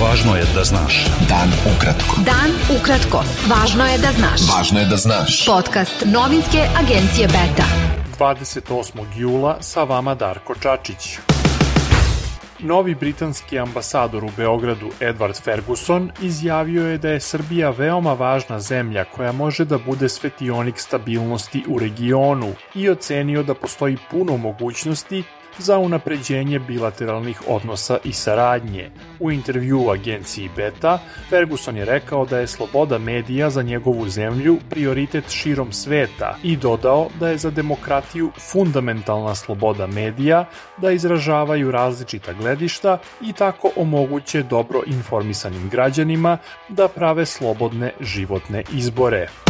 Važno je da znaš. Dan ukratko. Dan ukratko. Važno je da znaš. Važno je da znaš. Podcast novinske agencije Beta. 28. jula sa vama Darko Čačić. Novi britanski ambasador u Beogradu Edward Ferguson izjavio je da je Srbija veoma važna zemlja koja može da bude svetionik stabilnosti u regionu i ocenio da postoji puno mogućnosti za unapređenje bilateralnih odnosa i saradnje. U intervju agenciji Beta, Ferguson je rekao da je sloboda medija za njegovu zemlju prioritet širom sveta i dodao da je za demokratiju fundamentalna sloboda medija da izražavaju različita gledišta i tako omoguće dobro informisanim građanima da prave slobodne životne izbore.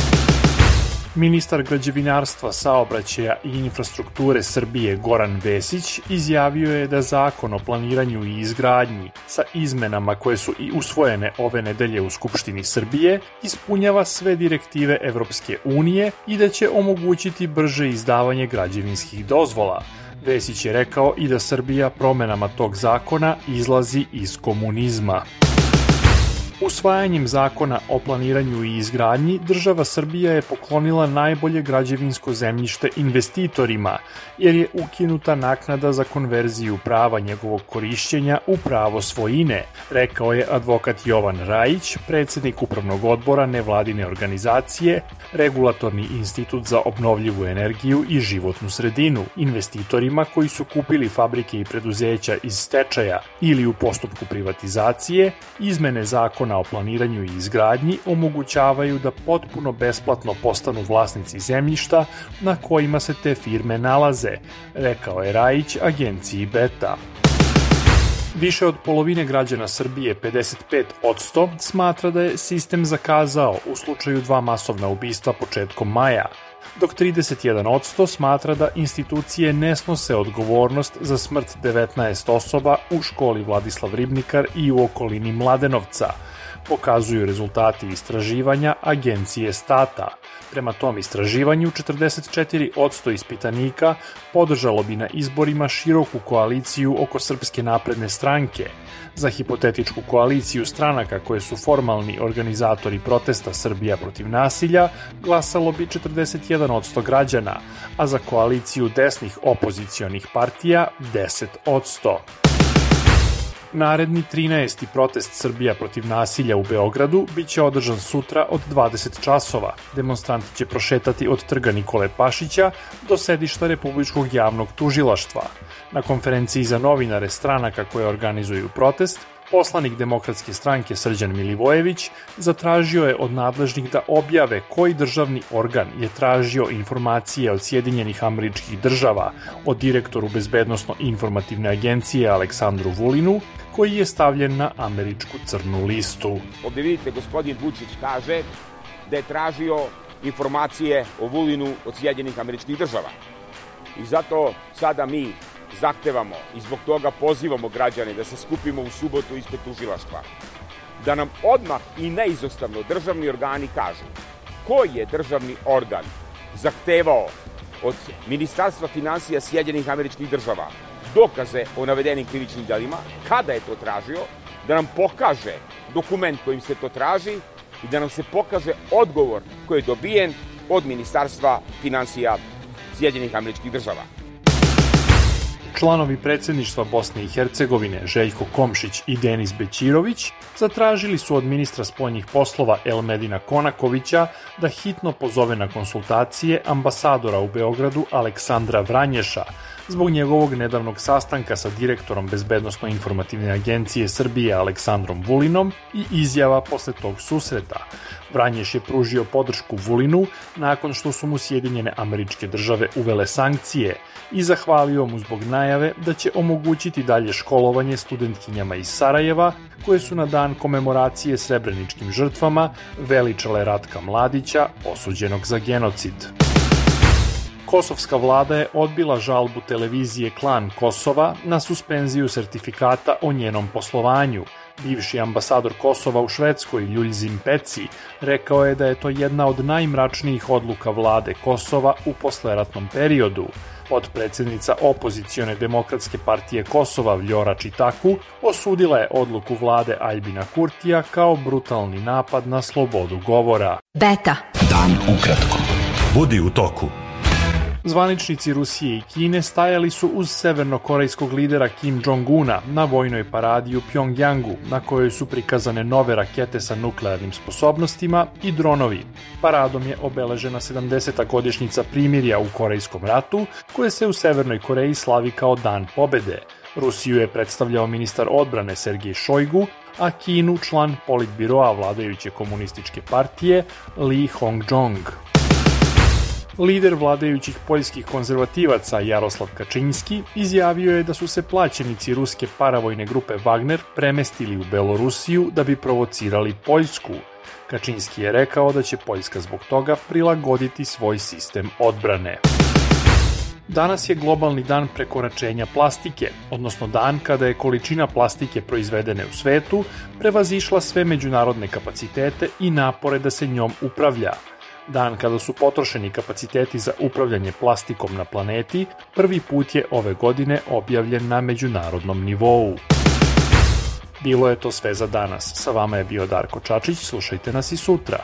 Ministar građevinarstva, saobraćaja i infrastrukture Srbije Goran Vesić izjavio je da zakon o planiranju i izgradnji sa izmenama koje su i usvojene ove nedelje u Skupštini Srbije ispunjava sve direktive Evropske unije i da će omogućiti brže izdavanje građevinskih dozvola. Vesić je rekao i da Srbija promenama tog zakona izlazi iz komunizma. Usvajanjem zakona o planiranju i izgradnji, država Srbija je poklonila najbolje građevinsko zemljište investitorima, jer je ukinuta naknada za konverziju prava njegovog korišćenja u pravo svojine, rekao je advokat Jovan Rajić, predsednik upravnog odbora nevladine organizacije, Regulatorni institut za obnovljivu energiju i životnu sredinu, investitorima koji su kupili fabrike i preduzeća iz stečaja ili u postupku privatizacije, izmene zakona zakona o planiranju i izgradnji omogućavaju da potpuno besplatno postanu vlasnici zemljišta na kojima se te firme nalaze, rekao je Rajić agenciji Beta. Više od polovine građana Srbije, 55%, smatra da je sistem zakazao u slučaju dva masovna ubistva početkom maja, dok 31% smatra da institucije ne snose odgovornost za smrt 19 osoba u školi Vladislav Ribnikar i u okolini Mladenovca, pokazuju rezultati istraživanja agencije Stata. Prema tom istraživanju, 44% ispitanika podržalo bi na izborima široku koaliciju oko Srpske napredne stranke. Za hipotetičku koaliciju stranaka koje su formalni organizatori protesta Srbija protiv nasilja glasalo bi 41% građana, a za koaliciju desnih opozicionih partija 10%. Naredni 13. protest Srbija protiv nasilja u Beogradu biće održan sutra od 20 časova. Demonstranti će prošetati od trga Nikole Pašića do sedišta Republičkog javnog tužilaštva. Na konferenciji za novinare stranaka koje organizuju protest, Poslanik demokratske stranke Srđan Milivojević zatražio je od nadležnih da objave koji državni organ je tražio informacije od Sjedinjenih američkih država od direktoru Bezbednostno-informativne agencije Aleksandru Vulinu, koji je stavljen na američku crnu listu. Ovde vidite, gospodin Vučić kaže da je tražio informacije o Vulinu od Sjedinjenih američkih država. I zato sada mi zahtevamo i zbog toga pozivamo građane da se skupimo u subotu ispred tužilaštva, da nam odmah i neizostavno državni organi kažu koji je državni organ zahtevao od Ministarstva financija Sjedinjenih američkih država dokaze o navedenim krivičnim delima, kada je to tražio, da nam pokaže dokument kojim se to traži i da nam se pokaže odgovor koji je dobijen od Ministarstva financija Sjedinjenih američkih država. Članovi predsedništva Bosne i Hercegovine Željko Komšić i Denis Bećirović zatražili su od ministra spoljnih poslova Elmedina Konakovića da hitno pozove na konsultacije ambasadora u Beogradu Aleksandra Vranješa zbog njegovog nedavnog sastanka sa direktorom Bezbednostno-informativne agencije Srbije Aleksandrom Vulinom i izjava posle tog susreta. Vranješ je pružio podršku Vulinu nakon što su mu Sjedinjene američke države uvele sankcije i zahvalio mu zbog najave da će omogućiti dalje školovanje studentkinjama iz Sarajeva koje su na dan komemoracije srebreničkim žrtvama veličale Ratka Mladića osuđenog za genocid. Kosovska vlada je odbila žalbu televizije Klan Kosova na suspenziju sertifikata o njenom poslovanju. Bivši ambasador Kosova u Švedskoj Ljuljzim Peci rekao je da je to jedna od najmračnijih odluka vlade Kosova u posleratnom periodu. Podpredsednica opozicione demokratske partije Kosova Vljora Čitaku osudila je odluku vlade Aljbina Kurtija kao brutalni napad na slobodu govora. Beta. Dan ukratko. Budi u toku. Zvaničnici Rusije i Kine stajali su uz severnokorejskog lidera Kim Jong-una na vojnoj paradi u Pjongjangu, na kojoj su prikazane nove rakete sa nuklearnim sposobnostima i dronovi. Paradom je obeležena 70. godišnjica primirja u Korejskom ratu, koje se u Severnoj Koreji slavi kao Dan pobede. Rusiju je predstavljao ministar odbrane Sergij Šojgu, a Kinu član politbiroa vladajuće komunističke partije Lee Hong-jong. Lider vladajućih poljskih konzervativaca Jaroslav Kačinski izjavio je da su se plaćenici ruske paravojne grupe Wagner premestili u Belorusiju da bi provocirali Poljsku. Kačinski je rekao da će Poljska zbog toga prilagoditi svoj sistem odbrane. Danas je globalni dan prekoračenja plastike, odnosno dan kada je količina plastike proizvedene u svetu prevazišla sve međunarodne kapacitete i napore da se njom upravlja – dan kada su potrošeni kapaciteti za upravljanje plastikom na planeti, prvi put je ove godine objavljen na međunarodnom nivou. Bilo je to sve za danas. Sa vama je bio Darko Čačić, slušajte nas i sutra.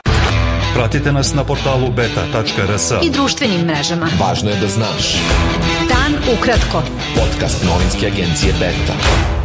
Pratite nas na portalu beta.rs I društvenim mrežama. Važno je da znaš. Dan ukratko. Podcast novinske agencije Beta.